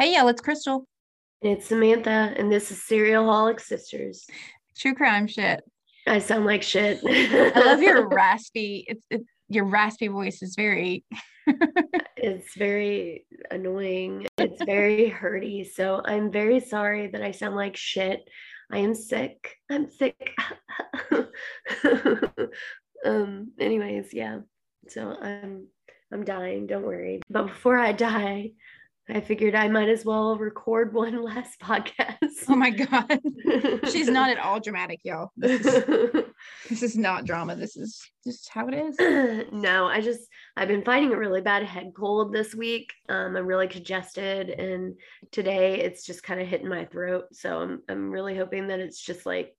Hey, y'all, it's Crystal. It's Samantha, and this is Serialholic Sisters. True crime shit. I sound like shit. I love your raspy. It's it, your raspy voice is very. it's very annoying. It's very hurty. So I'm very sorry that I sound like shit. I am sick. I'm sick. um. Anyways, yeah. So I'm I'm dying. Don't worry. But before I die, I figured I might as well record one last podcast. Oh my God. She's not at all dramatic, y'all. This is, this is not drama. This is just how it is. no, I just, I've been fighting a really bad head cold this week. Um, I'm really congested, and today it's just kind of hitting my throat. So I'm, I'm really hoping that it's just like,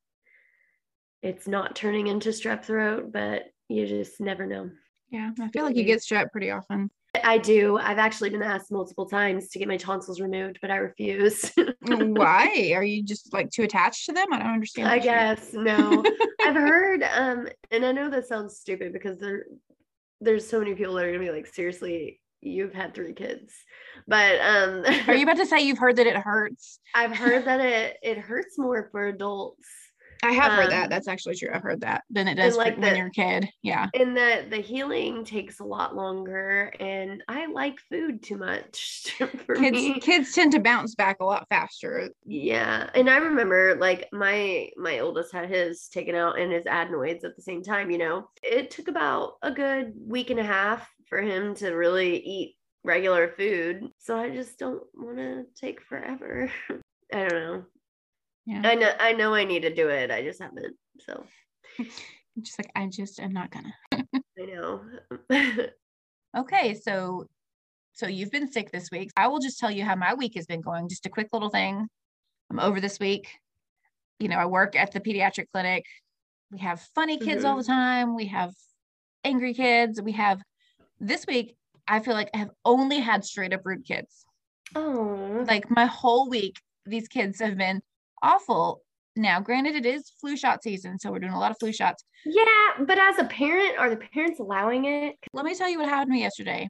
it's not turning into strep throat, but you just never know. Yeah, I feel like you get strep pretty often. I do. I've actually been asked multiple times to get my tonsils removed, but I refuse. Why? Are you just like too attached to them? I don't understand. I guess no. I've heard, um, and I know that sounds stupid because there, there's so many people that are gonna be like, seriously, you've had three kids, but um, are you about to say you've heard that it hurts? I've heard that it it hurts more for adults I have heard that. Um, That's actually true. I've heard that than it does like when you're a kid. Yeah. And the the healing takes a lot longer, and I like food too much for kids, me. Kids tend to bounce back a lot faster. Yeah, and I remember like my my oldest had his taken out and his adenoids at the same time. You know, it took about a good week and a half for him to really eat regular food. So I just don't want to take forever. I don't know. Yeah. I know I know I need to do it. I just haven't. So just like I just am not gonna. I know. okay, so so you've been sick this week. I will just tell you how my week has been going. Just a quick little thing. I'm over this week. You know, I work at the pediatric clinic. We have funny kids mm-hmm. all the time. We have angry kids. We have this week, I feel like I have only had straight up rude kids. Oh. Like my whole week, these kids have been awful. Now, granted, it is flu shot season, so we're doing a lot of flu shots. Yeah, but as a parent, are the parents allowing it? Let me tell you what happened to me yesterday.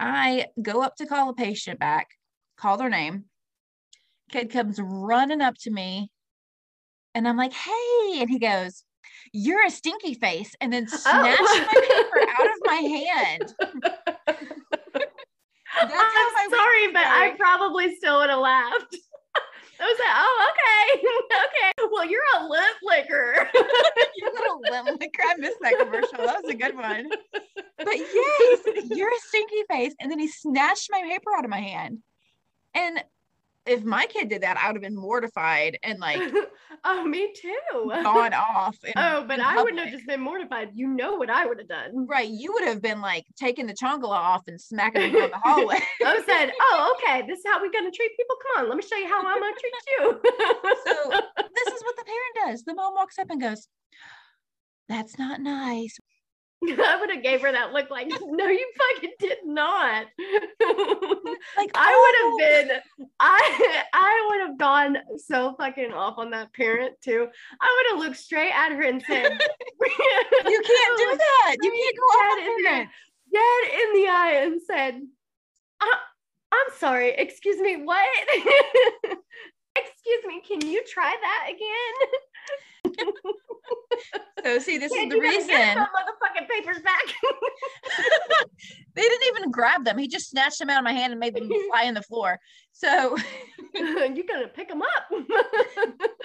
I go up to call a patient back, call their name. Kid comes running up to me, and I'm like, "Hey!" And he goes, "You're a stinky face," and then oh. snatched oh. my paper out of my hand. I'm sorry, but I probably still would have laughed. I was like, oh, okay. okay. Well, you're a lip licker. you're a little lip licker. I missed that commercial. That was a good one. But yes, you're a stinky face. And then he snatched my paper out of my hand. And if my kid did that, I would have been mortified and like, oh, me too, gone off. oh, but I wouldn't have just been mortified. You know what I would have done, right? You would have been like taking the chongala off and smacking him on the hallway. I oh, said, oh, okay, this is how we're gonna treat people. Come on, let me show you how I'm gonna treat you. so this is what the parent does. The mom walks up and goes, "That's not nice. I would have gave her that look like, no, you fucking did not. like I would have been, I I would have gone so fucking off on that parent too. I would have looked straight at her and said, You can't do that. You can't go off in the, dead in the eye and said, I, I'm sorry, excuse me, what? excuse me, can you try that again? So see, this Can't is the reason. motherfucking papers back. they didn't even grab them. He just snatched them out of my hand and made them fly in the floor. So you're gonna pick them up.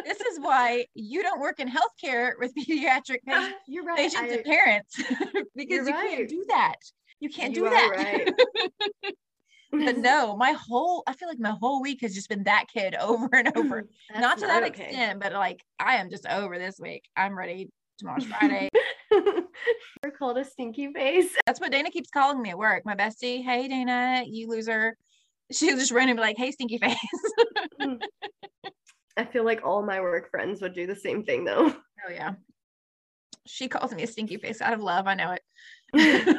this is why you don't work in healthcare with pediatric patients, ah, you're right. patients I, and parents because you right. can't do that. You can't you do that. Right. But no, my whole I feel like my whole week has just been that kid over and over. That's not to that okay. extent, but like I am just over this week. I'm ready. Tomorrow's Friday. We're called a stinky face. That's what Dana keeps calling me at work. My bestie, hey Dana, you loser. She'll just and be like, hey, stinky face. Mm. I feel like all my work friends would do the same thing though. Oh yeah. She calls me a stinky face out of love. I know it.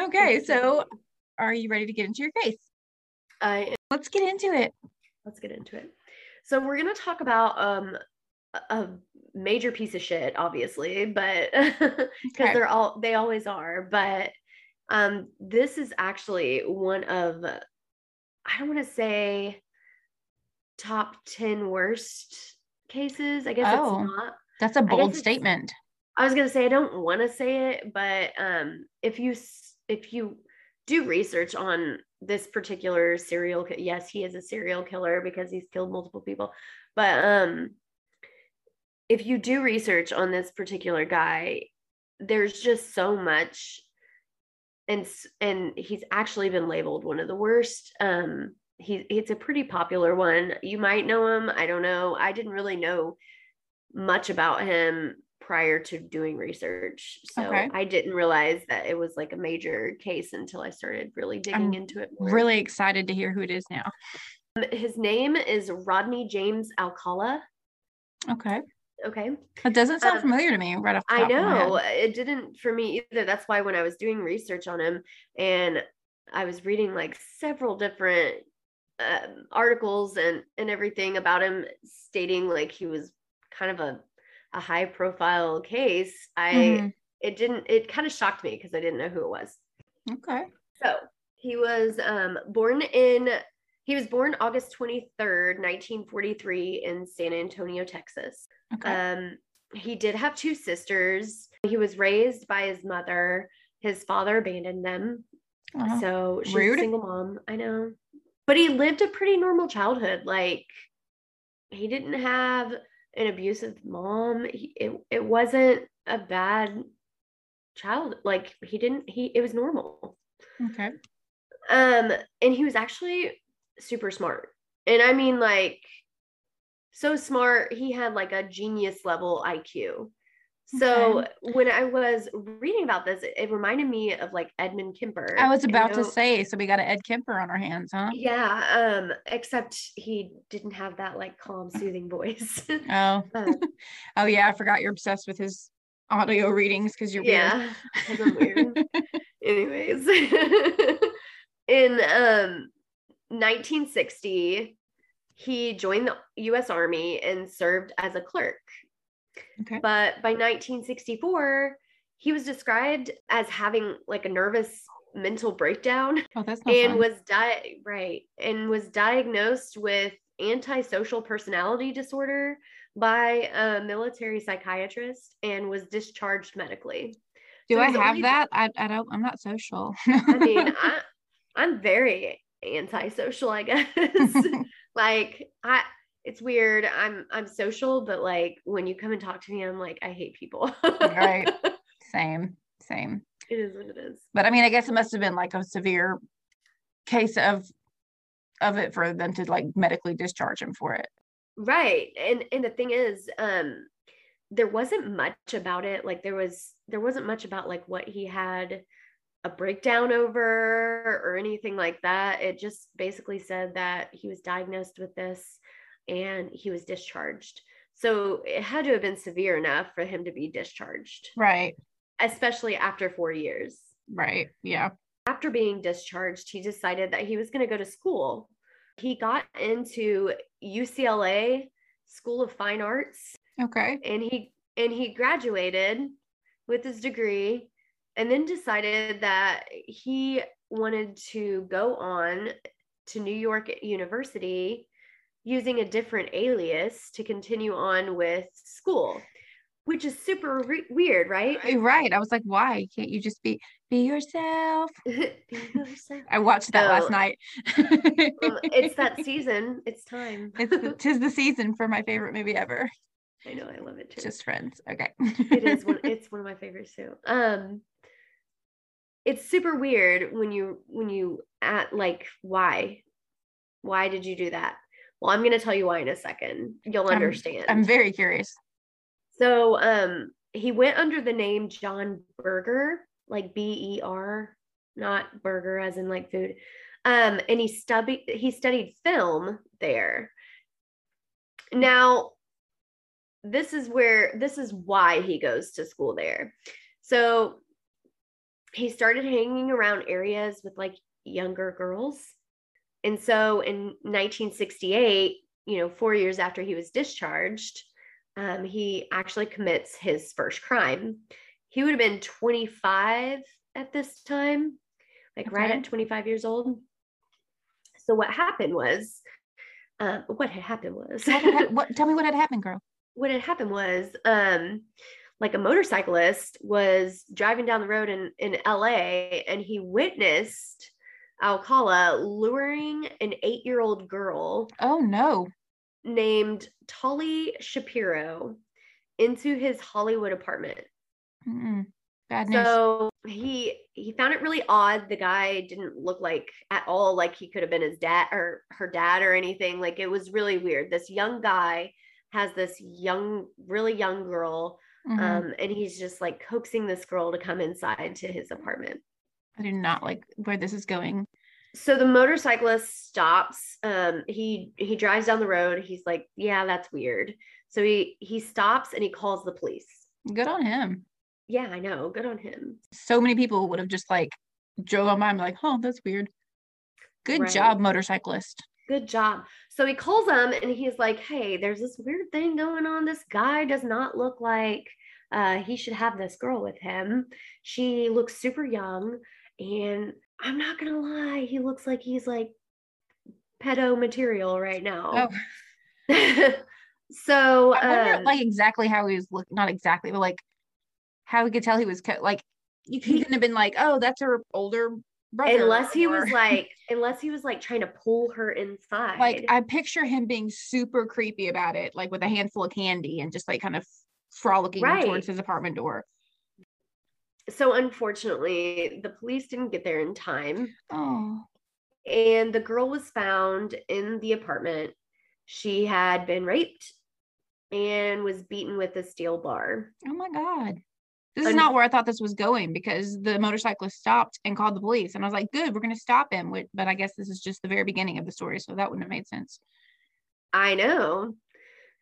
okay, so are you ready to get into your case? I Let's get into it. let's get into it. So we're gonna talk about um a- major piece of shit, obviously, but because Okay. they're all they always are. But um this is actually one of I don't want to say top 10 worst cases. I guess Oh. it's not. That's a bold it's- statement. I was gonna say I don't want to say it, but um, if you if you do research on this particular serial, yes, he is a serial killer because he's killed multiple people. But um, if you do research on this particular guy, there's just so much, and and he's actually been labeled one of the worst. Um, he it's a pretty popular one. You might know him. I don't know. I didn't really know much about him prior to doing research. So Okay. I didn't realize that it was like a major case until I started really digging I'm into it more. Really excited to hear who it is now. Um, His name is Rodney James Alcala. Okay. Okay. That doesn't sound Um, familiar to me right off the I of know head. it didn't for me either. That's why when I was doing research on him and I was reading like several different um, articles and and everything about him, stating like he was kind of a a high profile case. I Mhm. it didn't it kind of shocked me because I didn't know who it was. Okay. So he was um, born in he was born August 23rd, 1943 in San Antonio, Texas. Okay. Um, he did have two sisters. He was raised by his mother. His father abandoned them. Wow. So she's Rude. a single mom. I know. But he lived a pretty normal childhood. Like he didn't have an abusive mom. He, it, it wasn't a bad child. Like he didn't he it was normal. okay. Um, and he was actually super smart. And I mean, like, so smart. He had like a genius level IQ. So when I was reading about this, it, it reminded me of like Edmund Kemper. I was you about to say, so we got an Ed Kemper on our hands, huh? Yeah, um, except he didn't have that like calm, soothing voice. Oh, Uh, oh yeah, I forgot you're obsessed with his audio readings because you're weird. yeah, weird. Anyways, in um 1960, he joined the U.S. Army and served as a clerk. Okay. But by 1964, he was described as having like a nervous mental breakdown Oh, that's not and fun. was di- right and was diagnosed with antisocial personality disorder by a military psychiatrist and was discharged medically. Do so I have only- that? I, I don't. I'm not social. I mean, I I'm very antisocial, I guess. like I it's weird. I'm I'm social, but like when you come and talk to me, I'm like, I hate people. Right. same, same. It is what it is. But I mean, I guess it must have been like a severe case of of it for them to like medically discharge him for it. Right. And and the thing is, um, there wasn't much about it. Like there was there wasn't much about like what he had a breakdown over or anything like that. It just basically said that he was diagnosed with this and he was discharged. So it had to have been severe enough for him to be discharged, Right. especially after four years. Right. Yeah. After being discharged, he decided that he was going to go to school. He got into UCLA School of Fine Arts Okay. and he and he graduated with his degree and then decided that he wanted to go on to New York University using a different alias to continue on with school which is super re- weird right Right. I was like, why can't you just be be yourself? Be yourself. I watched that So- last night. Um, it's that season it's time it's the, tis the season for my favorite movie ever. i know i love it too Just Friends. Okay. it is one it's one of my favorites too um it's super weird when you when you at like why? Why did you do that? Well, I'm going to tell you why in a second. You'll I'm- understand. I'm very curious. So um he went under the name John Berger, like B E R, not burger as in like food. Um and he studied he studied film there. Now this is where this is why he goes to school there. So he started hanging around areas with like younger girls. And so in 1968, you know, 4 years after he was discharged, um, he actually commits his first crime. He would have been 25 at this time, like right at 25 years old. So what happened was, um, what had happened was, hap- what, tell me what had happened, girl. what had happened was, um, like a motorcyclist was driving down the road in in LA, and he witnessed Alcala luring an eight year old girl Oh no. named Tali Shapiro into his Hollywood apartment. Mm-mm. Bad news. So he he found it really odd. The guy didn't look like at all like he could have been his dad or her dad or anything. Like it was really weird. This young guy has this young, really young girl, Mhm. um, and he's just like coaxing this girl to come inside to his apartment. I do not like where this is going. so the motorcyclist stops um he he drives down the road he's like yeah that's weird so he he stops and he calls the police Good on him. yeah i know good on him So many people would have just like drove on by and like, oh, that's weird. Good Right. job, motorcyclist. good job so he calls them and he's like hey there's this weird thing going on this guy does not look like uh he should have this girl with him she looks super young and i'm not gonna lie he looks like he's like pedo material right now Oh, so I wonder um, like exactly how he was looking. Not exactly, but like how we could tell he was co- like you He- couldn't have been like, oh, that's her older brother. unless he was like unless he was like trying to pull her inside like I picture him being super creepy about it, like with a handful of candy and just like kind of frolicking Right. towards his apartment door. So unfortunately the police didn't get there in time Oh, and the girl was found in the apartment she had been raped and was beaten with a steel bar oh my God. This is Un- not where I thought this was going because the motorcyclist stopped and called the police. And I was like, good, we're going to stop him. But I guess this is just the very beginning of the story. So that wouldn't have made sense. i know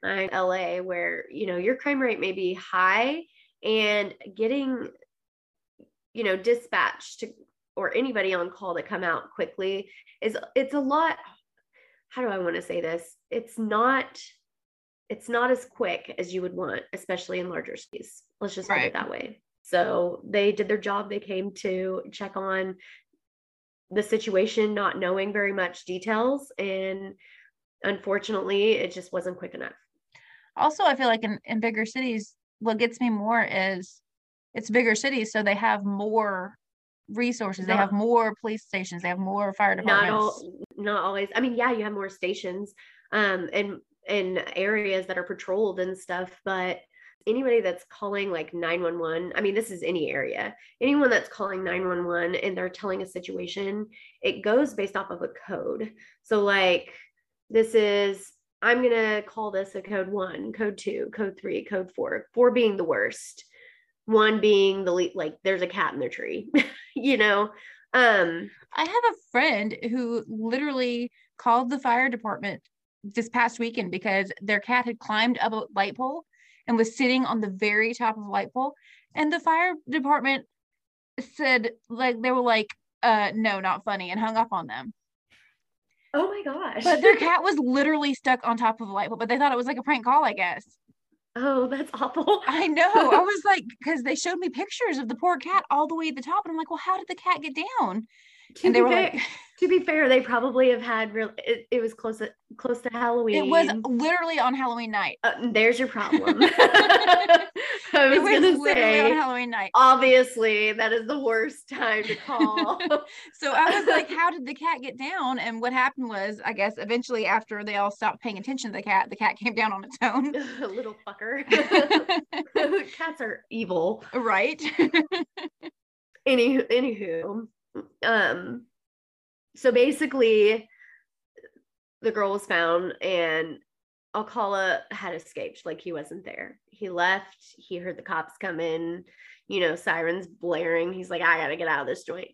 i la where you know your crime rate may be high and getting you know dispatched to or anybody on call to come out quickly is it's a lot how do i want to say this? It's not it's not as quick as you would want especially in larger cities. Let's just put it that way. So they did their job they came to check on the situation not knowing very much details and unfortunately it just wasn't quick enough. Also i feel like in, in bigger cities what gets me more is it's bigger cities so they have more resources they have more police stations they have more fire not departments. all not always i mean yeah you have more stations um and in areas that are patrolled and stuff but anybody that's calling like 911 i mean this is any area anyone that's calling 911 and they're telling a situation it goes based off of a code. So like this is i'm going to call this a code 1 code 2 code 3 code 4 4 being the worst one being the le- like there's a cat in the tree you know? Um i have a friend who literally called the fire department this past weekend because their cat had climbed up a light pole and was sitting on the very top of a light pole. And the fire department said like they were like uh no not funny and hung up on them. Oh my gosh. But their cat was literally stuck on top of a light pole but they thought it was like a prank call i guess Oh, that's awful. i know i was like because they showed me pictures of the poor cat all the way at the top and i'm like well how did the cat get down to, and they be were fair, like to be fair, they probably have had real. It, it was close to close to Halloween. it was literally on halloween night Uh, there's your problem. I was, it was gonna literally on halloween night obviously, that is the worst time to call. so i was like how did the cat get down and what happened was i guess eventually after they all stopped paying attention to the cat the cat came down on its own Little fucker. Cats are evil. right Any anywho, um, so basically, the girl was found and Alcala had escaped, like he wasn't there. He left, he heard the cops come in, you know, sirens blaring. He's like, I gotta get out of this joint.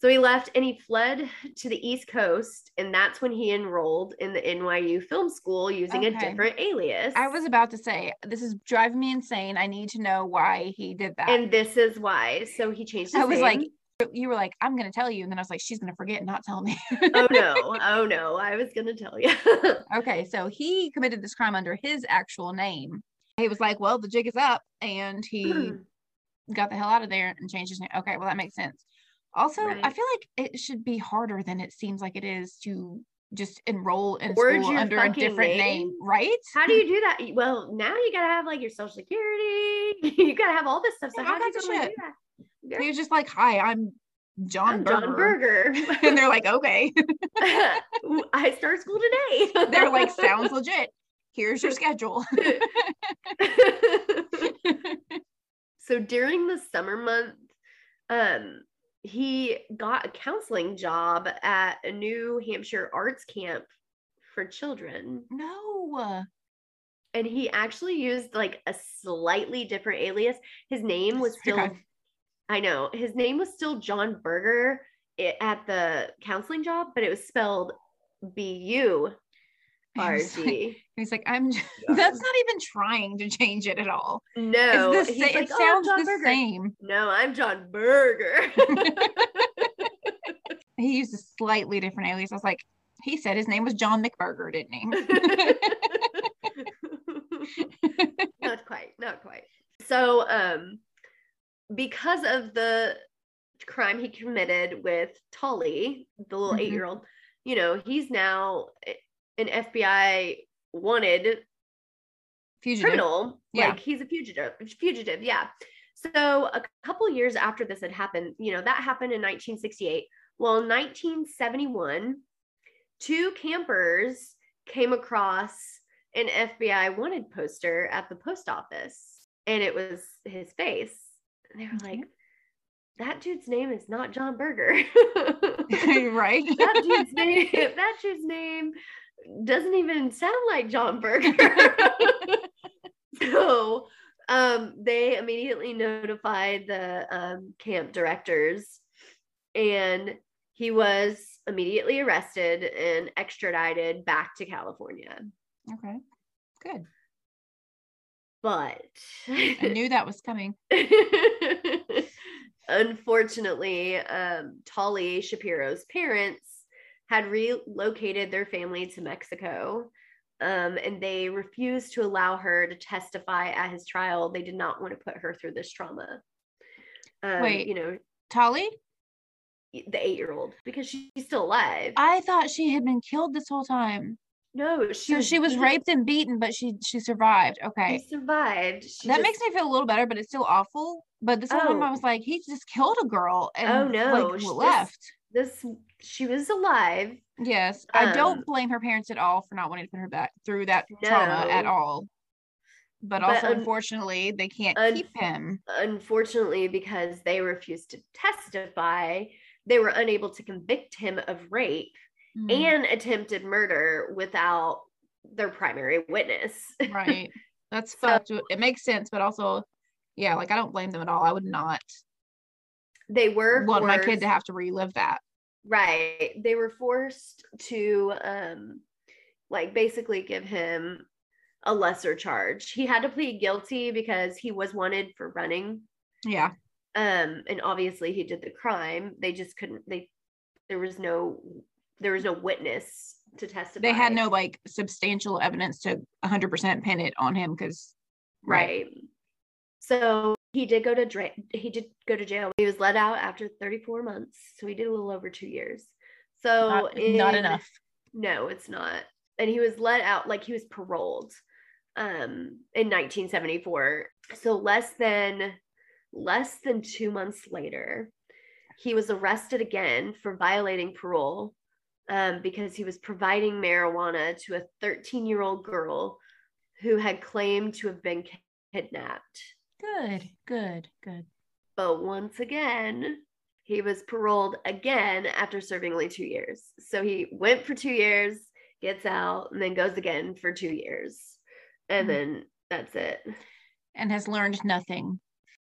So he left and he fled to the East Coast. And that's when he enrolled in the NYU Film School using Okay. a different alias. I was about to say, this is driving me insane. I need to know why he did that. and this is why. So he changed his I was name. like, you were like, I'm going to tell you. And then I was like, she's going to forget and not tell me. oh no, oh no, I was gonna tell you. okay. So he committed this crime under his actual name. He was like, well, the jig is up. And he got the hell out of there and changed his name. Okay. Well, that makes sense. Also, I feel like it should be harder than it seems like it is to just enroll in Forge school under a different name, name? right? How do you do that? Well, now you gotta have like your social security. you gotta have all this stuff. So Yeah, how do you kinds of gonna shit. do that? He was just like, hi, I'm John I'm Berger. John Berger. and they're like, okay. I start school today. they're like, sounds legit. Here's your schedule. so during the summer month, um, he got a counseling job at a New Hampshire arts camp for children. no. And he actually used like a slightly different alias. His name was still, Okay. I know, his name was still John Berger at the counseling job, but it was spelled B U R G. He's like, G. he's like, I'm that's not even trying to change it at all. No, it's the he's sa- like, it "Oh, sounds John the Berger." same. No, I'm John Berger. He used a slightly different alias. I was like, he said his name was John McBurger, didn't he? not quite, not quite. So, um, because of the crime he committed with Tali, the little Mhm. eight-year-old, you know, he's now an FBI wanted Fugitive. criminal. Yeah. Like he's a fugitive. Fugitive, yeah. So a couple years after this had happened, you know, that happened in 1968. Well, in 1971, two campers came across an FBI wanted poster at the post office, and it was his face. They were Okay. like, "That dude's name is not John Berger." right? that dude's name that dude's name doesn't even sound like John Berger. so um they immediately notified the um, camp directors and he was immediately arrested and extradited back to California. okay. Good. But I knew that was coming. Unfortunately, um, Tali Shapiro's parents had relocated their family to Mexico, um, and they refused to allow her to testify at his trial. They did not want to put her through this trauma. Um, Wait. you know, Tolly? the eight-year-old because she's still alive. I thought she had been killed this whole time. No, she So she was beaten- raped and beaten, but she she survived. Okay, She survived. She that just- makes me feel a little better, but it's still awful. But this whole time I Oh. was like, he just killed a girl and Oh, no, like she- left. this. She was alive. Yes, I Um, don't blame her parents at all for not wanting to put her back through that trauma at all. But But, also, un- unfortunately, they can't un- keep him. unfortunately, because they refused to testify, they were unable to convict him of rape Mm, and attempted murder without their primary witness. right. That's So- fucked. It makes sense, but also, yeah, like I don't blame them at all. I would not they were want my kid to have to relive that. right. They were forced to um like basically give him a lesser charge. He had to plead guilty because he was wanted for running. Yeah. Um and obviously he did the crime. They just couldn't they there was no there was no witness to testify. They had no like substantial evidence to 100% pin it on him because, right. So he did go to dra- he did go to jail. He was let out after 34 months, so he did a little over two years. So Not, not enough. No, it's not. And he was let out like he was paroled um in 1974. So less than less than 2 months later, he was arrested again for violating parole um because he was providing marijuana to a 13-year-old girl who had claimed to have been kidnapped. Good, good, good. But once again, he was paroled again after serving only two years. So he went for two years, gets out, and then goes again for two years. And Mhm. then that's it. And has learned nothing.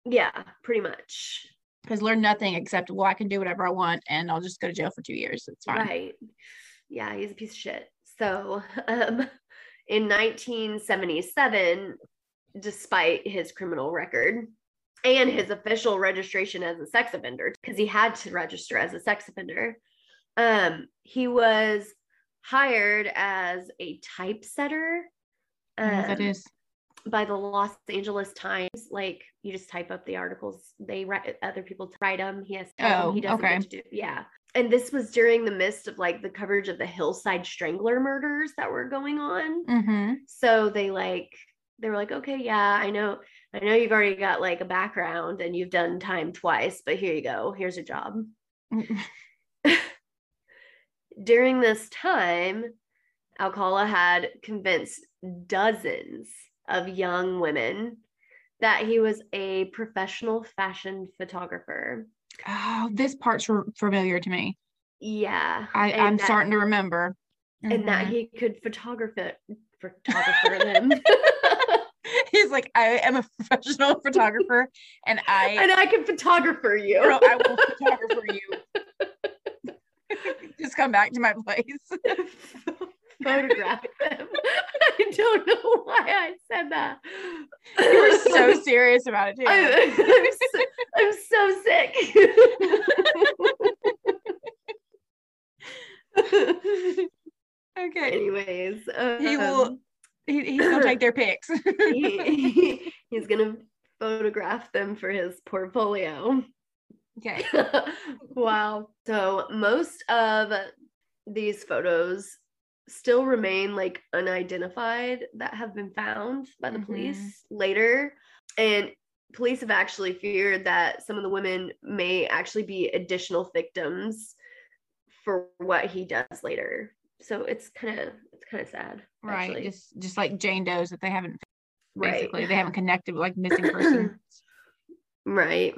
Yeah, pretty much. Has learned nothing except, well, I can do whatever I want and I'll just go to jail for two years. It's fine. Right. Yeah, he's a piece of shit. So um, in 1977, despite his criminal record and his official registration as a sex offender, because he had to register as a sex offender, um, he was hired as a typesetter. I don't know what that um, is. By the Los Angeles Times. Like you just type up the articles, they write other people write them. He has to them. Oh, he doesn't okay. do yeah. And this was during the midst of like the coverage of the Hillside Strangler murders that were going on. Mm-hmm. So they like they were like, okay, yeah, I know, I know you've already got like a background and you've done time twice, but here you go, here's a job. During this time, Alcala had convinced dozens of young women that he was a professional fashion photographer. Oh, this part's familiar to me. Yeah. I, I'm that- starting to remember. And that Mhm. he could photograph it, photographer them. He's like, I am a professional photographer and I, and I can photographer you. girl, I will photographer you. Just come back to my place. Photograph them. I don't know why I said that. You were so serious about it too. I, am so, I'm so sick. okay. Anyways, He will- um, He, he's gonna take their pics. he- he's gonna photograph them for his portfolio. okay. wow. So most of these photos still remain like unidentified that have been found by the Mhm. police later. And police have actually feared that some of the women may actually be additional victims for what he does later. So it's kind of it's kind of sad. Right. actually. Just just like Jane Doe's that they haven't right. basically they haven't connected with like missing person. Right.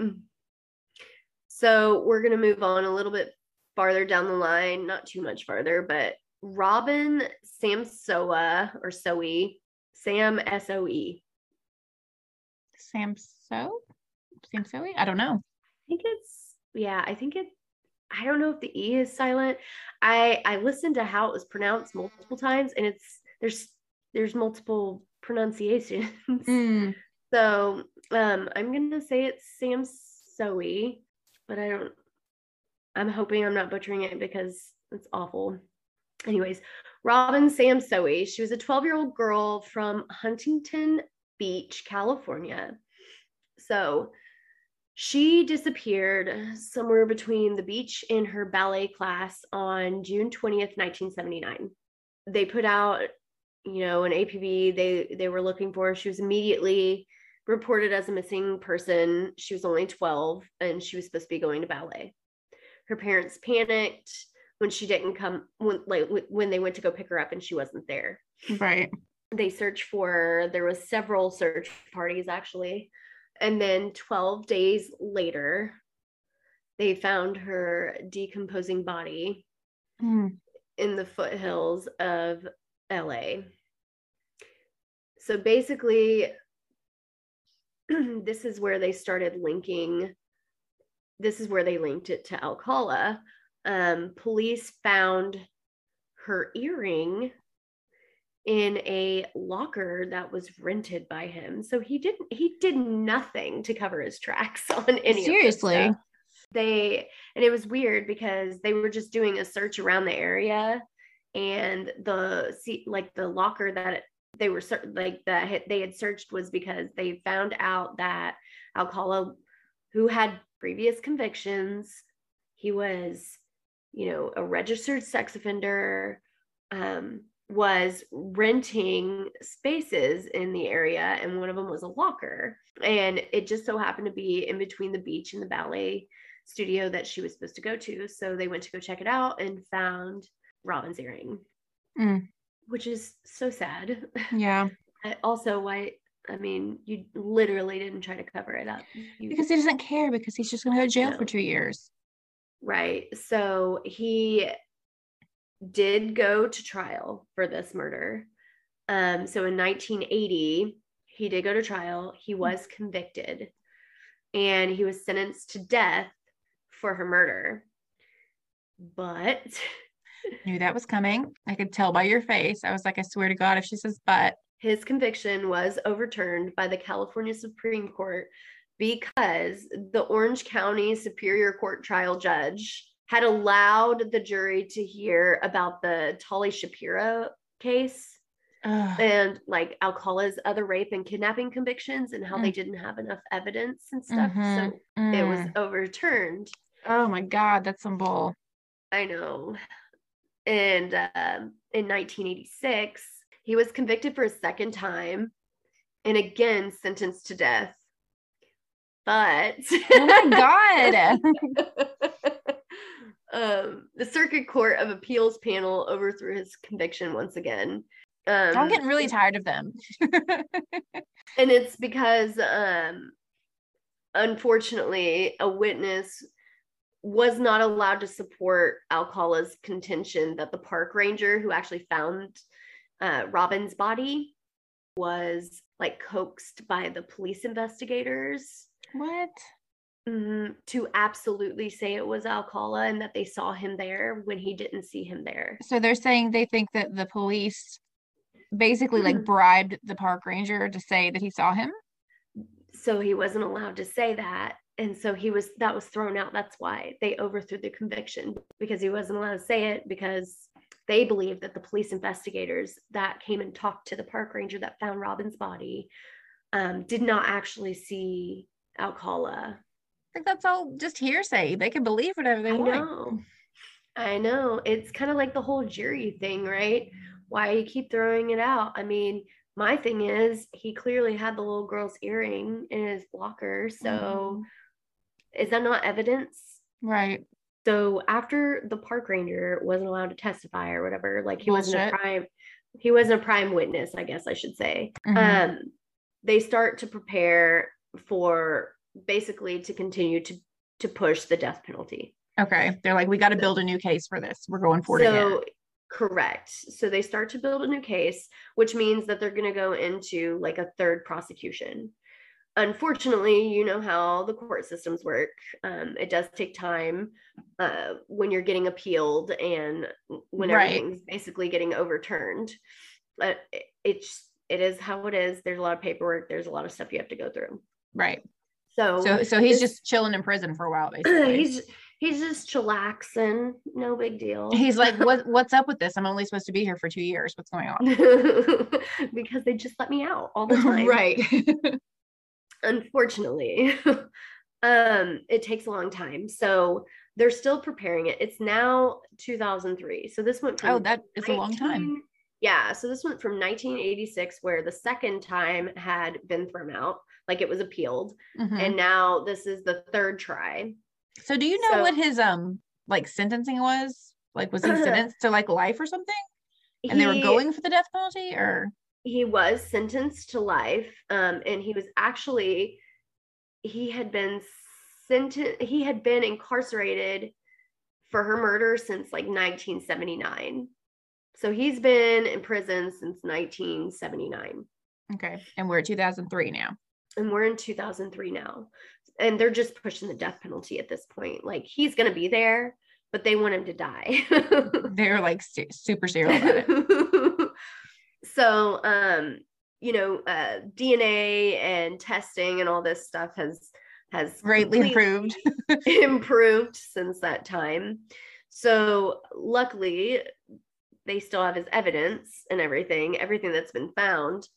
So we're going to move on a little bit farther down the line, not too much farther, but Robin Samsoa or Soe, Sam S O E. Sam So? Sam Soe? I don't know. I think it's yeah, I think it I don't know if the E is silent. I I listened to how it was pronounced multiple times and it's there's there's multiple pronunciations. Mm, So um, I'm gonna say it's Sam Soe, but I don't. I'm hoping I'm not butchering it because it's awful. Anyways, Robin Sam Soe. She was a 12 year old girl from Huntington Beach, California. So she disappeared somewhere between the beach and her ballet class on June 20th, 1979. They put out, you know, an APB. They they were looking for. She was immediately reported as a missing person. She was only 12 and she was supposed to be going to ballet. Her parents panicked when she didn't come when like when they went to go pick her up and she wasn't there. right. They searched for her. there was several search parties actually. And then 12 days later they found her decomposing body Mm, in the foothills of LA. So basically, this is where they started linking. This is where they linked it to Alcala. Um, police found her earring in a locker that was rented by him. So he didn't. He did nothing to cover his tracks on any. of Seriously? They and it was weird because they were just doing a search around the area and the see like the locker that they were like that they had searched was because they found out that Alcala who had previous convictions he was you know a registered sex offender um was renting spaces in the area and one of them was a locker and it just so happened to be in between the beach and the ballet studio that she was supposed to go to. So they went to go check it out and found Robin's earring, Mm. which is so sad. yeah. Also, why? I mean, you literally didn't try to cover it up. You, Because he doesn't care because he's just gonna go to jail for two years. Right. So he did go to trial for this murder. Um, so in 1980, he did go to trial. He was convicted and he was sentenced to death for her murder. But Knew that was coming. I could tell by your face. I was like, I swear to God, if she says but, his conviction was overturned by the California Supreme Court because the Orange County Superior Court trial judge had allowed the jury to hear about the Tali Shapiro case ugh, and like Alcala's other rape and kidnapping convictions and how they Mm. didn't have enough evidence and stuff. mhm, So it was mm. overturned. oh my God, that's some bull. I know. And um, in 1986, he was convicted for a second time and again sentenced to death. But Oh my God. um, the Circuit Court of Appeals panel overthrew his conviction once again. Um, I'm getting really tired of them. and it's because um unfortunately a witness was not allowed to support Alcala's contention that the park ranger who actually found uh, Robin's body was like coaxed by the police investigators what? mhm, to absolutely say it was Alcala and that they saw him there when he didn't see him there. So they're saying they think that the police basically like bribed the park ranger to say that he saw him. so he wasn't allowed to say that and so he was that was thrown out that's why they overthrew the conviction because he wasn't allowed to say it because they believe that the police investigators that came and talked to the park ranger that found robin's body um, did not actually see alcala I think that's all just hearsay. They can believe whatever they i want. know i know it's kind of like the whole jury thing right why you keep throwing it out i mean my thing is he clearly had the little girl's earring in his locker so Mhm. is that not evidence? Right. So after the park ranger wasn't allowed to testify or whatever, like he wasn't a prime, he wasn't a prime witness, I guess I should say. Mhm. Um, they start to prepare for basically to continue to to push the death penalty. Okay. They're like, we got to build a new case for this. We're going for it again. So correct. So they start to build a new case, which means that they're going to go into like a third prosecution. Unfortunately, you know how the court systems work. Um, it does take time uh, when you're getting appealed and when Right. everything's basically getting overturned. But it- it's it is how it is. There's a lot of paperwork. There's a lot of stuff you have to go through. Right. So So so he's just chilling in prison for a while, basically. he's he's just chillaxing. No big deal. He's like, what what's up with this? I'm only supposed to be here for two years. What's going on? because they just let me out all the time. right. Unfortunately. um, it takes a long time. So they're still preparing it. It's now 2003. So this went from oh, that is a long time. Yeah. So this went from 1986, where the second time had been thrown out, like it was appealed. Mhm. And now this is the third try. So do you know so- what his um like sentencing was? Like was he sentenced to like life or something? And they were going for the death penalty or he was sentenced to life um, and he was actually he had been sentenced he had been incarcerated for her murder since like 1979 so he's been in prison since 1979 okay. And we're 2003 now. And we're in 2003 now. And they're just pushing the death penalty at this point. Like he's going to be there but they want him to die. They're like su- super serial about it. so um you know uh dna and testing and all this stuff has has Greatly improved. improved since that time. So luckily they still have his evidence and everything everything that's been found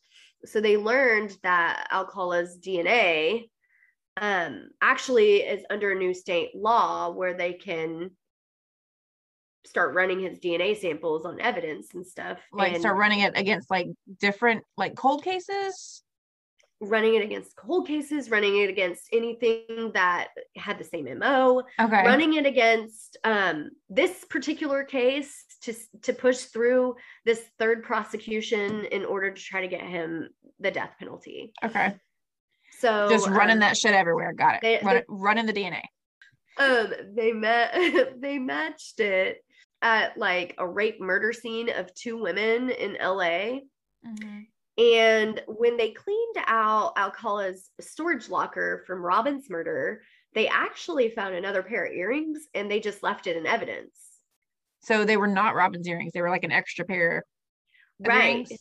so they learned that alcala's dna um actually is under a new state law where they can start running his dna samples on evidence and stuff Like and start running it against like different like cold cases. Running it against cold cases running it against anything that had the same mo Okay. running it against um, this particular case to to push through this third prosecution in order to try to get him the death penalty. Okay. So Just running um, that shit everywhere. Got it. they- Run, they- running the DNA. um, they met. They matched it at like a rape murder scene of two women in LA. Mhm. And when they cleaned out Alcala's storage locker from Robin's murder, they actually found another pair of earrings and they just left it in evidence. So they were not Robin's earrings. They were like an extra pair. of Right. earrings?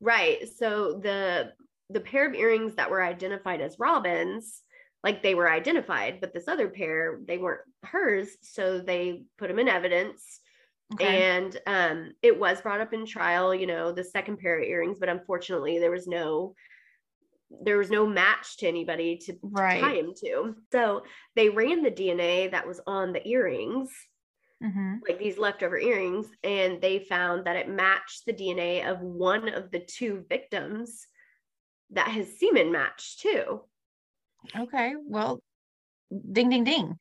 Right. So the the pair of earrings that were identified as Robin's, like they were identified, but this other pair, they weren't hers. So they put them in evidence. Okay. And um, it was brought up in trial, you know, the second pair of earrings, but unfortunately there was no there was no match to anybody to, Right. tie him to. So they ran the DNA that was on the earrings, Mhm. like these leftover earrings, and they found that it matched the DNA of one of the two victims that his semen matched too. Okay. Well, ding, ding, ding.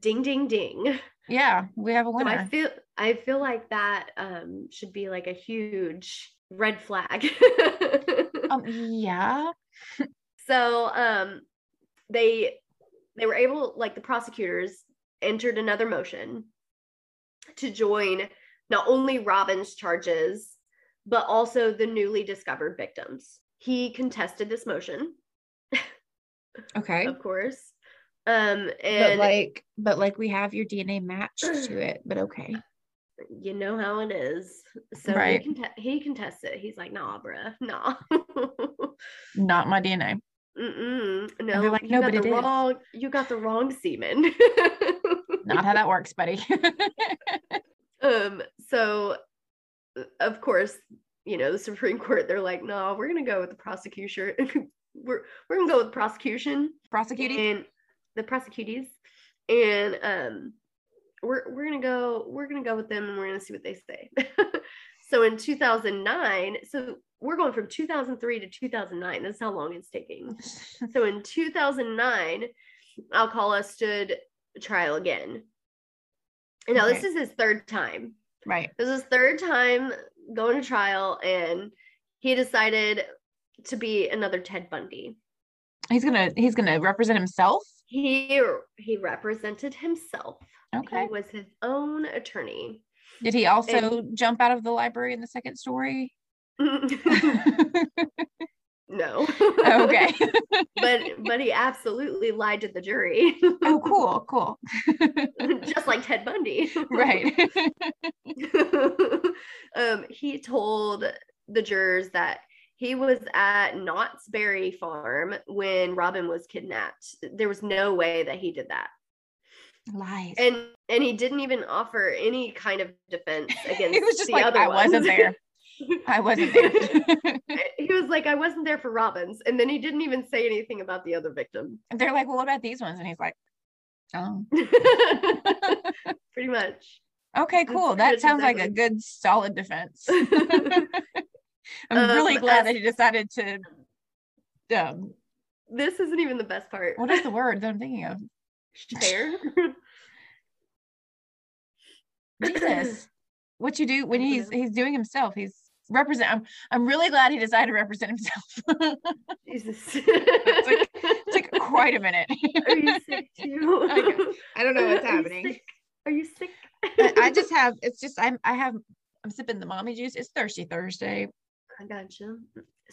Ding ding ding. Yeah, we have a So I feel I feel like that um should be like a huge red flag. um, yeah. so um they they were able like the prosecutors entered another motion to join not only Robin's charges but also the newly discovered victims. He contested this motion, Okay. of course. Um But and like, but like we have your DNA matched to it, but okay. you know how it is. So Right. he, conte- he contests it. He's like, nah, bruh, nah. Not my DNA. Mm-mm. No, like, you "No, got but the it is." wrong. You got the wrong semen. Not how that works, buddy. um. So, of course, you know the Supreme Court. They're like, no, we're gonna go with the prosecution. we're we're gonna go with prosecution Prosecuting. and the prosecutors, and um, we're we're gonna go we're gonna go with them, and we're gonna see what they say. so in 2009, so we're going from 2003 to 2009. This is how long it's taking. So in 2009, Alcala stood trial again. And now this is his third time. right. This is his third time going to trial, and he decided to be another Ted Bundy. He's gonna he's gonna represent himself. He he represented himself. Okay. He was his own attorney. Did he also jump out of the library in the second story? no. okay. but but he absolutely lied to the jury. oh, cool, cool. Just like Ted Bundy. right. um, he told the jurors that he was at Knott's Berry Farm when Robin was kidnapped. There was no way that he did that. Lies. And and he didn't even offer any kind of defense against he was just the like, other I wasn't there. I wasn't there. he was like, I wasn't there for Robin's. And then he didn't even say anything about the other victim. They're like, well, what about these ones? And he's like, oh, Pretty much. okay, cool. That sounds like a good, solid defense. I'm Um, really glad that as- he decided to. Um, this isn't even the best part. what is the word that I'm thinking of? Share. Jesus. What you do when he's he's doing himself. He's represent. I'm I'm really glad he decided to represent himself. Jesus. It's Took quite a minute. Are you sick too? I. I don't know what's Are you happening. sick? Are you sick? I, I just have. It's just I'm. I have. I'm sipping the mommy juice. It's Thirsty Thursday. I gotcha.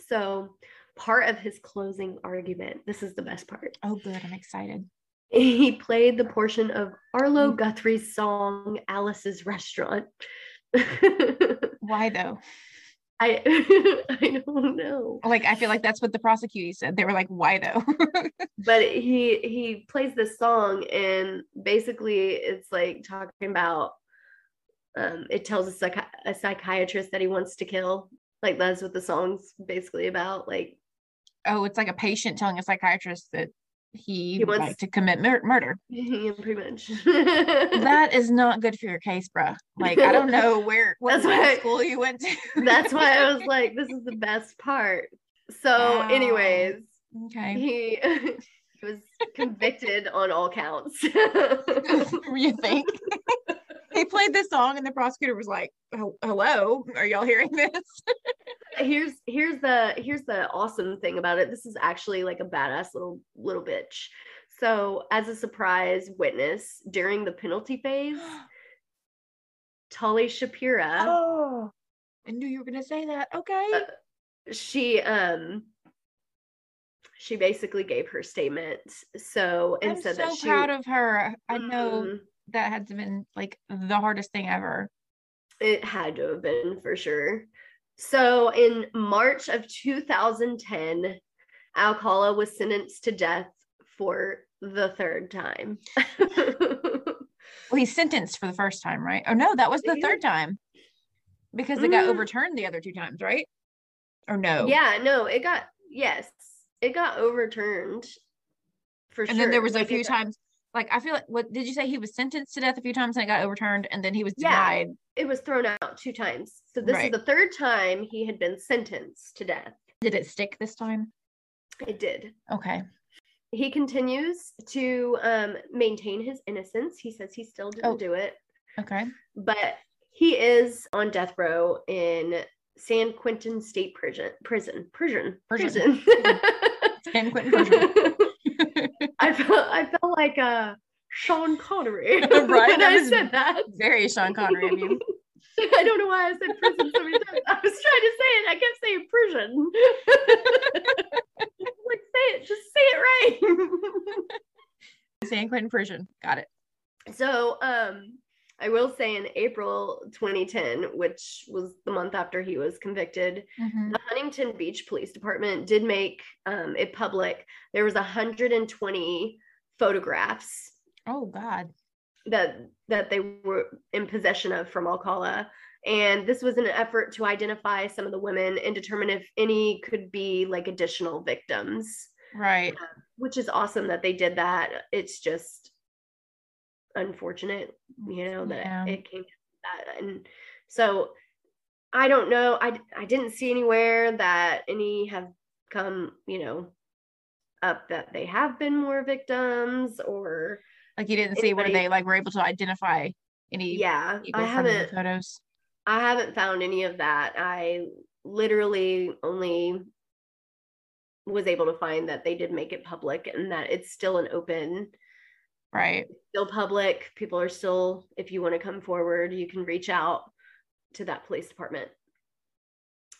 So, part of his closing argument, this is the best part. Oh, good. I'm excited. He played the portion of Arlo Guthrie's song Alice's Restaurant. Why though? I I don't know. Like I feel like that's what the prosecutor said. They were like, "Why though?" But he he plays this song and basically it's like talking about um it tells a, psychi- a psychiatrist that he wants to kill. Like that's what the song's basically about. Like oh, it's like a patient telling a psychiatrist that he, He wants- like to commit mur- murder. yeah, pretty much. That is not good for your case, bruh. Like I don't know where what That's why- school you went to. That's why I was like, this is the best part. So, Wow. anyways, okay. he was convicted on all counts. you think? He played this song and the prosecutor was like, "Oh, hello, are y'all hearing this? here's here's the here's the awesome thing about it. This is actually like a badass little little bitch. So, as a surprise witness during the penalty phase, Tali Shapiro. Oh, I knew you were gonna say that. Okay. Uh, she um she basically gave her statement. So and I'm said so that she proud of her. I know Mhm. That had to been like the hardest thing ever. It had to have been for sure. So in March of 2010, Alcala was sentenced to death for the third time. Well, he's sentenced for the first time, right? Oh no, that was the third time because it got Mm. overturned the other two times, right? Or no? yeah, no, it got yes, it got overturned for sure. And then there was a Like, it few got- times, like I feel like what did you say? He was sentenced to death a few times and it got overturned, and then he was denied? Yeah. it was thrown out two times. So this Right. is the third time he had been sentenced to death. Did it stick this time? It did. Okay. He continues to um, maintain his innocence. He says he still didn't Oh. do it. Okay. but he is on death row in San Quentin State Prison. Prison. Prison. Prison. Prison. San Quentin prison. I felt I felt like a Sean Connery Right, when I said that. Very Sean Connery of you. I don't know why I said prison so many times. I was trying to say it. I kept saying prison. like say it, just say it right. San Quentin prison. Got it. So, um, I will say in April 2010, which was the month after he was convicted, Mhm. the Huntington Beach Police Department did make um, it public. There was 120 photographs Oh God. that that they were in possession of from Alcala. And this was an effort to identify some of the women and determine if any could be like additional victims, Right. Uh, which is awesome that they did that. It's just unfortunate, you know, that Yeah. it came to that. And so I don't know. I, I didn't see anywhere that any have come, you know, up that they have been more victims or Like you didn't see where they like were able to identify any yeah, I haven't photos. I haven't found any of that. I literally only was able to find that they did make it public and that it's still an open, Right. still public. People are still, if you want to come forward, you can reach out to that police department.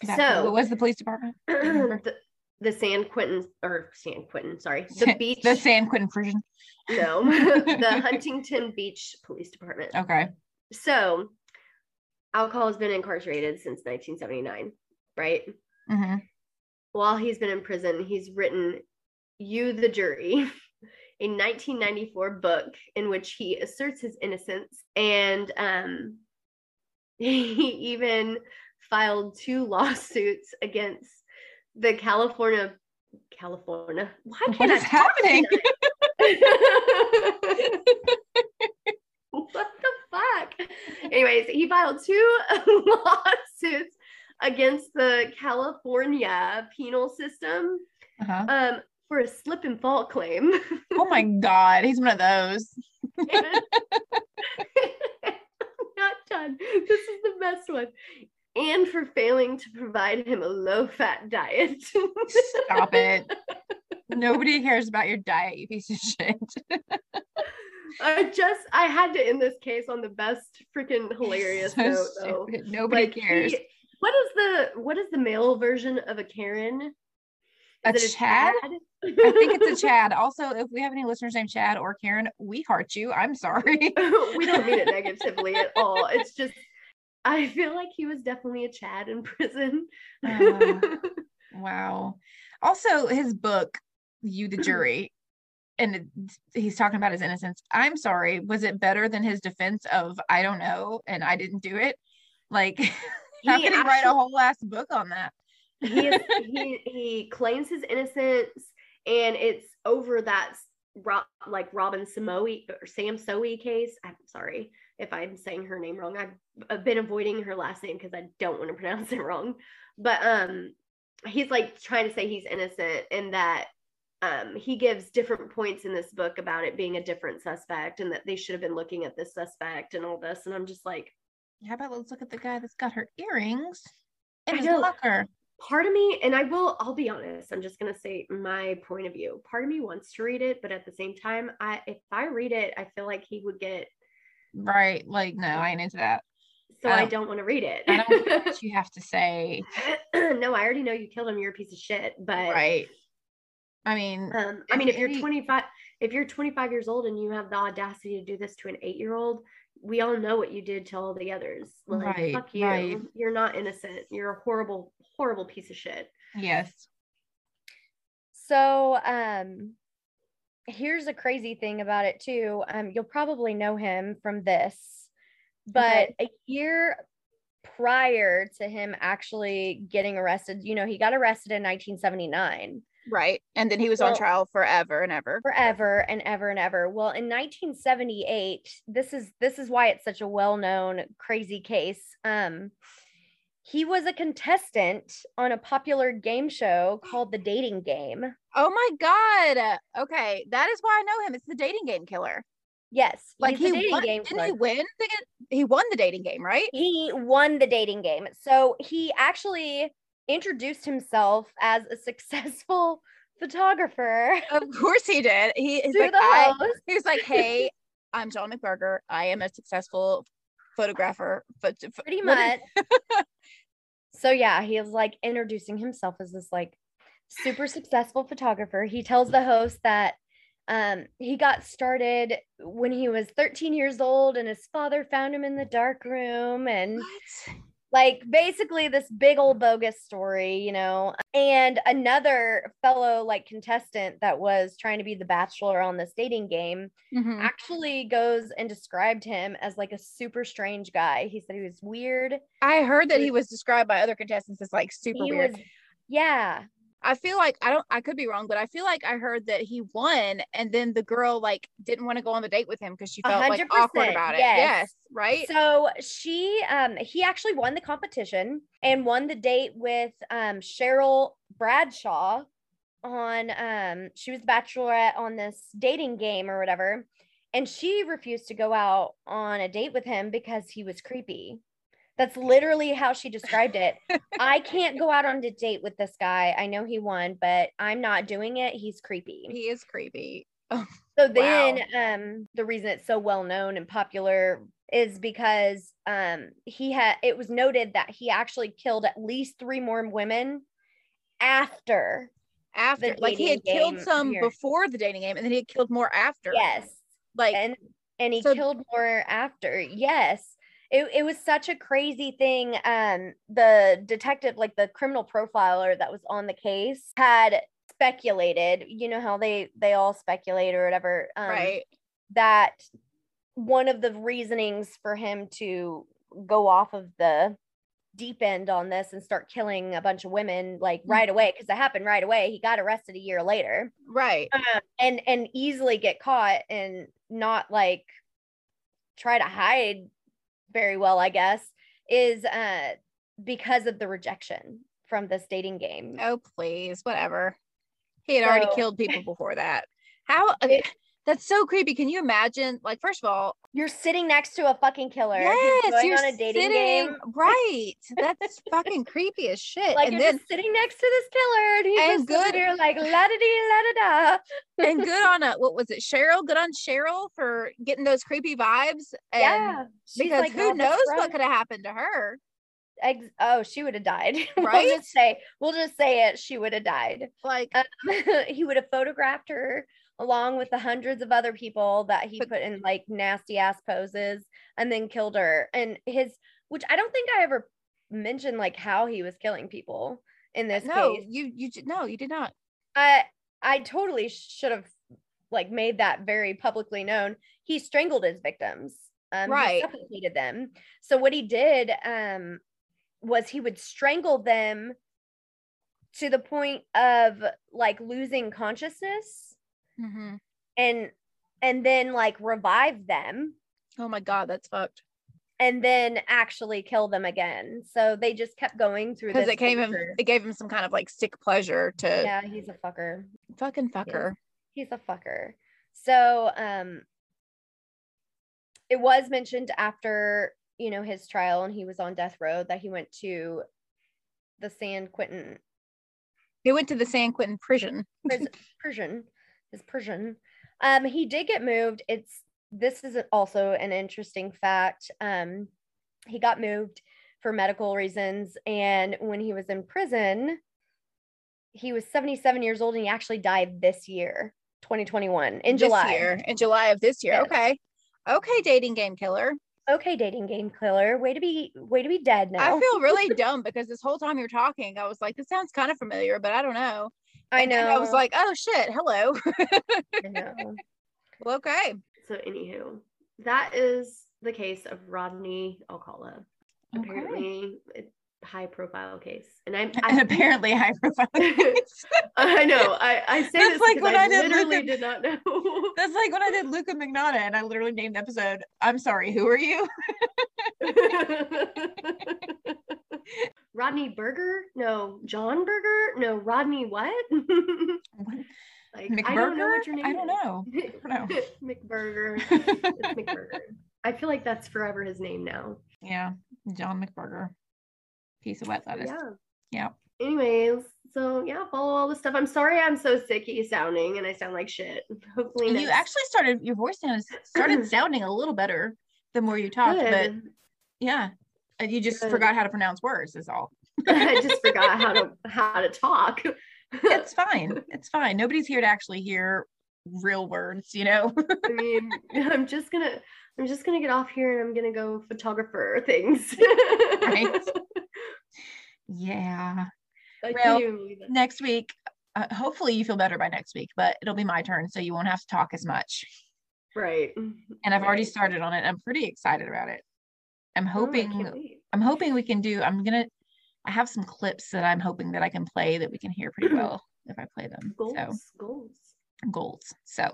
Exactly. So- what was the police department? the, the San Quentin or San Quentin, sorry, the beach. the San Quentin prison. no, the Huntington Beach Police Department. Okay. So, Alcala has been incarcerated since 1979, right? hmm while he's been in prison, he's written You the Jury, a 1994 book in which he asserts his innocence. And um, he even filed two lawsuits against the California. California. Why can't is I happening? what the fuck? Anyways, he filed two lawsuits against the California penal system Uh-huh. um, for a slip and fall claim. Oh my God. He's one of those. Not done. This is the best one. And for failing to provide him a low fat diet. Stop it. Nobody cares about your diet, you piece of shit. I just, I had to end this case on the best freaking hilarious So note, though. stupid. Nobody Like, cares. he- what is the what is the male version of a Karen? A Is it Chad? I think it's a Chad. Also, if we have any listeners named Chad or Karen, we heart you. I'm sorry. we don't mean it negatively at all. It's just I feel like he was definitely a Chad in prison. Uh, wow. Also, his book, You the Jury, and he's talking about his innocence. I'm sorry. Was it better than his defense of I don't know and I didn't do it? Like, how He can he write a whole ass book on that? he is, he he claims his innocence and it's over that like Robin Samoe or Sam Soe case. I'm sorry if I'm saying her name wrong. I've, I've been avoiding her last name because I don't want to pronounce it wrong. But um he's like trying to say he's innocent and that um he gives different points in this book about it being a different suspect and that they should have been looking at this suspect and all this. And I'm just like, How about let's look at the guy that's got her earrings in I his locker? part of me, and I will, I'll be honest, I'm just gonna say my point of view. Part of me wants to read it, but at the same time, I if I read it, I feel like he would get right. Like, no, I ain't into that. So I I don't- want to read it. I don't know what you have to say. no, I already know you killed him. You're a piece of shit. But Right. I mean, um, I mean, if you're 25, if you're 25 years old and you have the audacity to do this to an eight year old, we all know what you did to all the others. Like, Right, fuck you. right. You're not innocent. You're a horrible, horrible piece of shit. yes. So, um, here's a crazy thing about it too. Um, you'll probably know him from this, but a year prior to him actually getting arrested, you know, he got arrested in 1979 Right. And then he was on trial forever and ever. forever and ever and ever. Well, in 1978, this is this is why it's such a well-known crazy case. Um, he was a contestant on a popular game show called The Dating Game. Oh my God. Okay. That is why I know him. It's the dating game killer. Yes, Like he the dating won, game. didn't he win? the He won the dating game, right? he won the dating game. So he actually introduced himself as a successful photographer Of course he did. He he's like, the I, he was like, hey, I'm John McBurger. I am a successful photographer. But pretty much. So yeah, he is like introducing himself as this like super successful photographer. He tells the host that um he got started when he was 13 years old and his father found him in the dark room and What? Like basically this big old bogus story, you know. And another fellow like contestant that was trying to be the bachelor on this dating game Mhm. actually goes and described him as like a super strange guy. He said he was weird. I heard that he was described by other contestants as like super weird. was yeah. I feel like I don't I could be wrong, but I feel like I heard that he won and then the girl like didn't want to go on the date with him because she felt like awkward about it. yes. Yes, right? So she um he actually won the competition and won the date with um Cheryl Bradshaw on um she was the bachelorette on this dating game or whatever and she refused to go out on a date with him because he was creepy. That's literally how she described it. I can't go out on a date with this guy. I know he won, but I'm not doing it. He's creepy. he is creepy. So then um the reason it's so well known and popular is because um he had it was noted that he actually killed at least three more women after After like he had killed some appearance. before the dating game and then he had killed more after. yes Like and and he so- killed more after yes it, it was such a crazy thing um the detective like the criminal profiler that was on the case had speculated you know how they they all speculate or whatever um, right. that one of the reasonings for him to go off of the deep end on this and start killing a bunch of women like right away because it happened right away he got arrested a year later Right. um, and and easily get caught and not like try to hide very well i guess is uh because of the rejection from this dating game Oh please, whatever. He had already killed people before that. How okay, that's so creepy. Can you imagine? Like, first of all, you're sitting next to a fucking killer yes, you're on a dating sitting, game right. That's fucking creepy as shit. like and you're then just sitting next to this killer and he's And just good here like la da dee la da da and good on a what was it, Cheryl? Good on Cheryl for getting those creepy vibes. And yeah because like, who "God, knows what could have happened to her? Ex- oh she would have died Right? we'll just say we'll just say it she would have died Like, Um, he would have photographed her along with the hundreds of other people that he put in like nasty ass poses and then killed her. And his which i don't think i ever mentioned like how he was killing people in this no, case. you you no, you did not. i i totally should have like made that very publicly known. He strangled his victims. Um Right. suffocated them. So what he did um was he would strangle them to the point of like losing consciousness hmm and and then like revive them Oh my god, that's fucked. and then actually kill them again so they just kept going through Because it gave him it gave him some kind of like sick pleasure to yeah he's a fucker fucking fucker. he's a fucker. So um it was mentioned after, you know, his trial and he was on death row that he went to the San Quentin He went to the San Quentin prison. prison, Persian, his Persian. Um, he did get moved. It's this is also an interesting fact. Um, he got moved for medical reasons, and when he was in prison, he was 77 years old, and he actually died this year, 2021, in This July. year, in July of this year. Yes. Okay. Okay, dating game killer. Okay, dating game killer. Way to be, way to be dead now. I feel really dumb because this whole time you're talking, I was like, this sounds kind of familiar, but I don't know. I know. then I was like, oh shit, hello. I know. well, okay. So, anywho, that is the case of Rodney Alcala. Okay. Apparently, a high profile case. And I'm, And apparently high profile. I know. I, I say That's this like when I, I did literally Luka- did not know. That's like when I did Luka Magnotta and I literally named the episode, I'm sorry, who are you? Rodney Berger? No, John Berger? No, Rodney what? like I don't know what your name I don't is. know. I don't know. McBurger. It's McBurger. I feel like that's forever his name now. yeah, John McBurger. Piece of wet lettuce. Yeah. Yeah. Anyways, so yeah, follow all the stuff. I'm sorry I'm so sicky sounding and I sound like shit. Hopefully You next- actually started your voice sound started sounding a little better the more you talked, but yeah. Uh, You just forgot how to pronounce words, is all. I just forgot how to how to talk. It's fine. It's fine. Nobody's here to actually hear real words, you know? I mean, I'm just gonna I'm just gonna get off here and I'm gonna go photographer things. Right. yeah. I Well, can't even believe it. Next week, uh, hopefully you feel better by next week, but it'll be my turn. So you won't have to talk as much. Right. And I've already started on it. I'm pretty excited about it. I'm Oh, hoping. I'm hoping we can do I'm gonna I have some clips that I'm hoping that I can play that we can hear pretty well if I play them. goals. So Goals. goals. So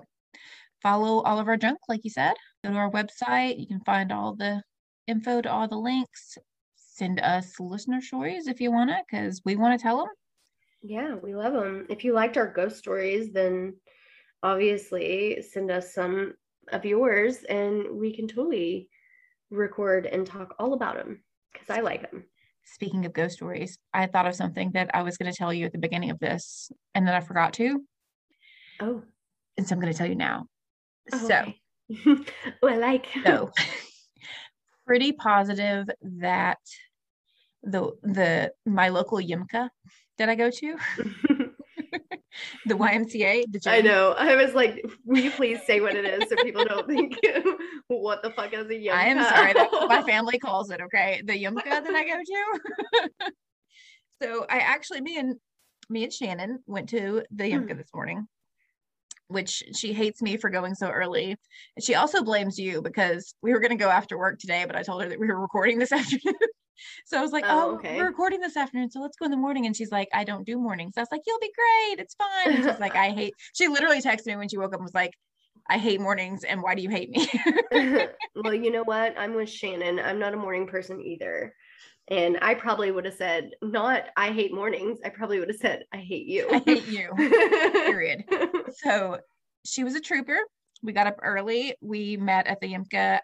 follow all of our junk, like you said. Go to our website. You can find all the info to all the links. Send us listener stories if you wanna, because we want to tell them. Yeah, we love them. If you liked our ghost stories, then obviously send us some of yours and we can totally record and talk all about them because I like them. Speaking of ghost stories, I thought of something that I was going to tell you at the beginning of this, and then I forgot to, Oh, and so I'm going to tell you now. oh, So, okay. I like. so pretty positive that the the my local Yimka that I go to, the YMCA, the I know. I was like, will you please say what it is so people don't think what the fuck is a yumka? I am sorry, that's what my family calls it. Okay, the Yumka that I go to. so I actually, me and me and Shannon went to the hmm. Yumka this morning, which she hates me for going so early, and she also blames you because we were going to go after work today, but I told her that we were recording this afternoon. So I was like, Oh, "Oh, okay. we're recording this afternoon, so let's go in the morning." And she's like, "I don't do mornings." I was like, "You'll be great. It's fine." And she's like, "I hate." She literally texted me when she woke up and was like. I hate mornings, and why do you hate me? well, you know what? I'm with Shannon. I'm not a morning person either. And I probably would have said, not I hate mornings. I probably would have said, I hate you. I hate you. period. So she was a trooper. We got up early. We met at the Yimka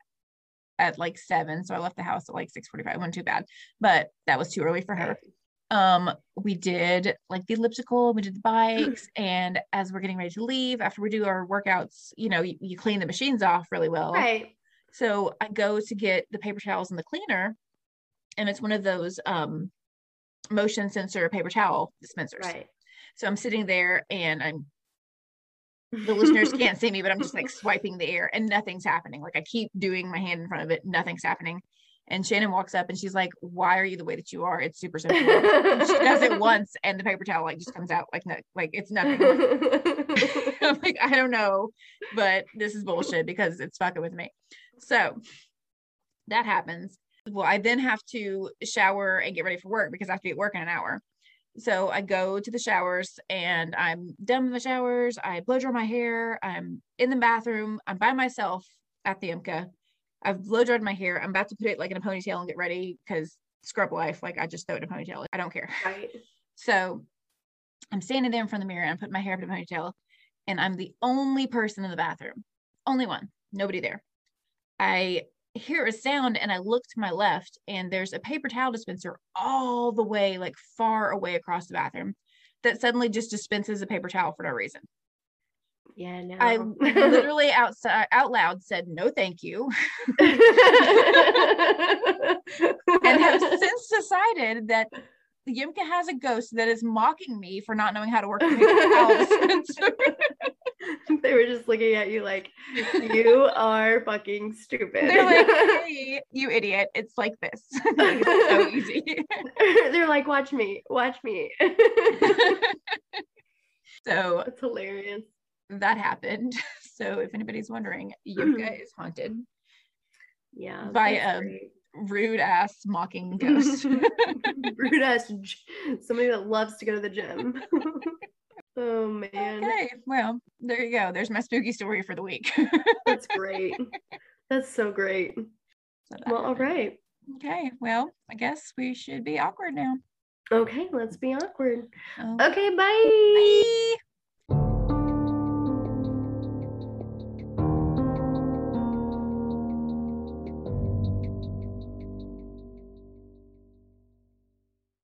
at like seven. So I left the house at like 6:45. wasn't too bad, but that was too early for her. Um, we did like the elliptical, we did the bikes, and as we're getting ready to leave, after we do our workouts, you know, you, you clean the machines off really well. Right. So I go to get the paper towels and the cleaner, and it's one of those um motion sensor paper towel dispensers. Right. So I'm sitting there and I'm the listeners can't see me, but I'm just like swiping the air and nothing's happening. Like I keep doing my hand in front of it, nothing's happening. And Shannon walks up and she's like, Why are you the way that you are? It's super simple. She does it once and the paper towel like just comes out like no, like it's nothing. I'm like, I don't know, but this is bullshit because it's fucking with me. So that happens. Well, I then have to shower and get ready for work because I have to be at work in an hour. So I go to the showers and I'm done with the showers. I blow dry my hair. I'm in the bathroom. I'm by myself at the IMCA. I've blow dried my hair. I'm about to put it like in a ponytail and get ready because scrub life. Like I just throw it in a ponytail. I don't care. right. So I'm standing there in front of the mirror and I'm putting my hair up in a ponytail, and I'm the only person in the bathroom. Only one. Nobody there. I hear a sound and I look to my left and there's a paper towel dispenser all the way like far away across the bathroom that suddenly just dispenses a paper towel for no reason. Yeah, no. I literally outside out loud said no thank you and have since decided that Yimka has a ghost that is mocking me for not knowing how to work a paper towel dispenser. they were just looking at you like you are fucking stupid. They're like, hey, you idiot. It's like this. it's so easy. They're like, watch me, watch me. so That's hilarious. that happened. So if anybody's wondering, Yimka is haunted. Yeah. By, um, great. Rude ass mocking ghost. rude ass somebody that loves to go to the gym. Oh man. okay. Well, there you go. There's my spooky story for the week. That's great. That's so great. So that Well, all right. Okay. Well, I guess we should be awkward now. Okay, let's be awkward. Oh, Okay, bye. Bye.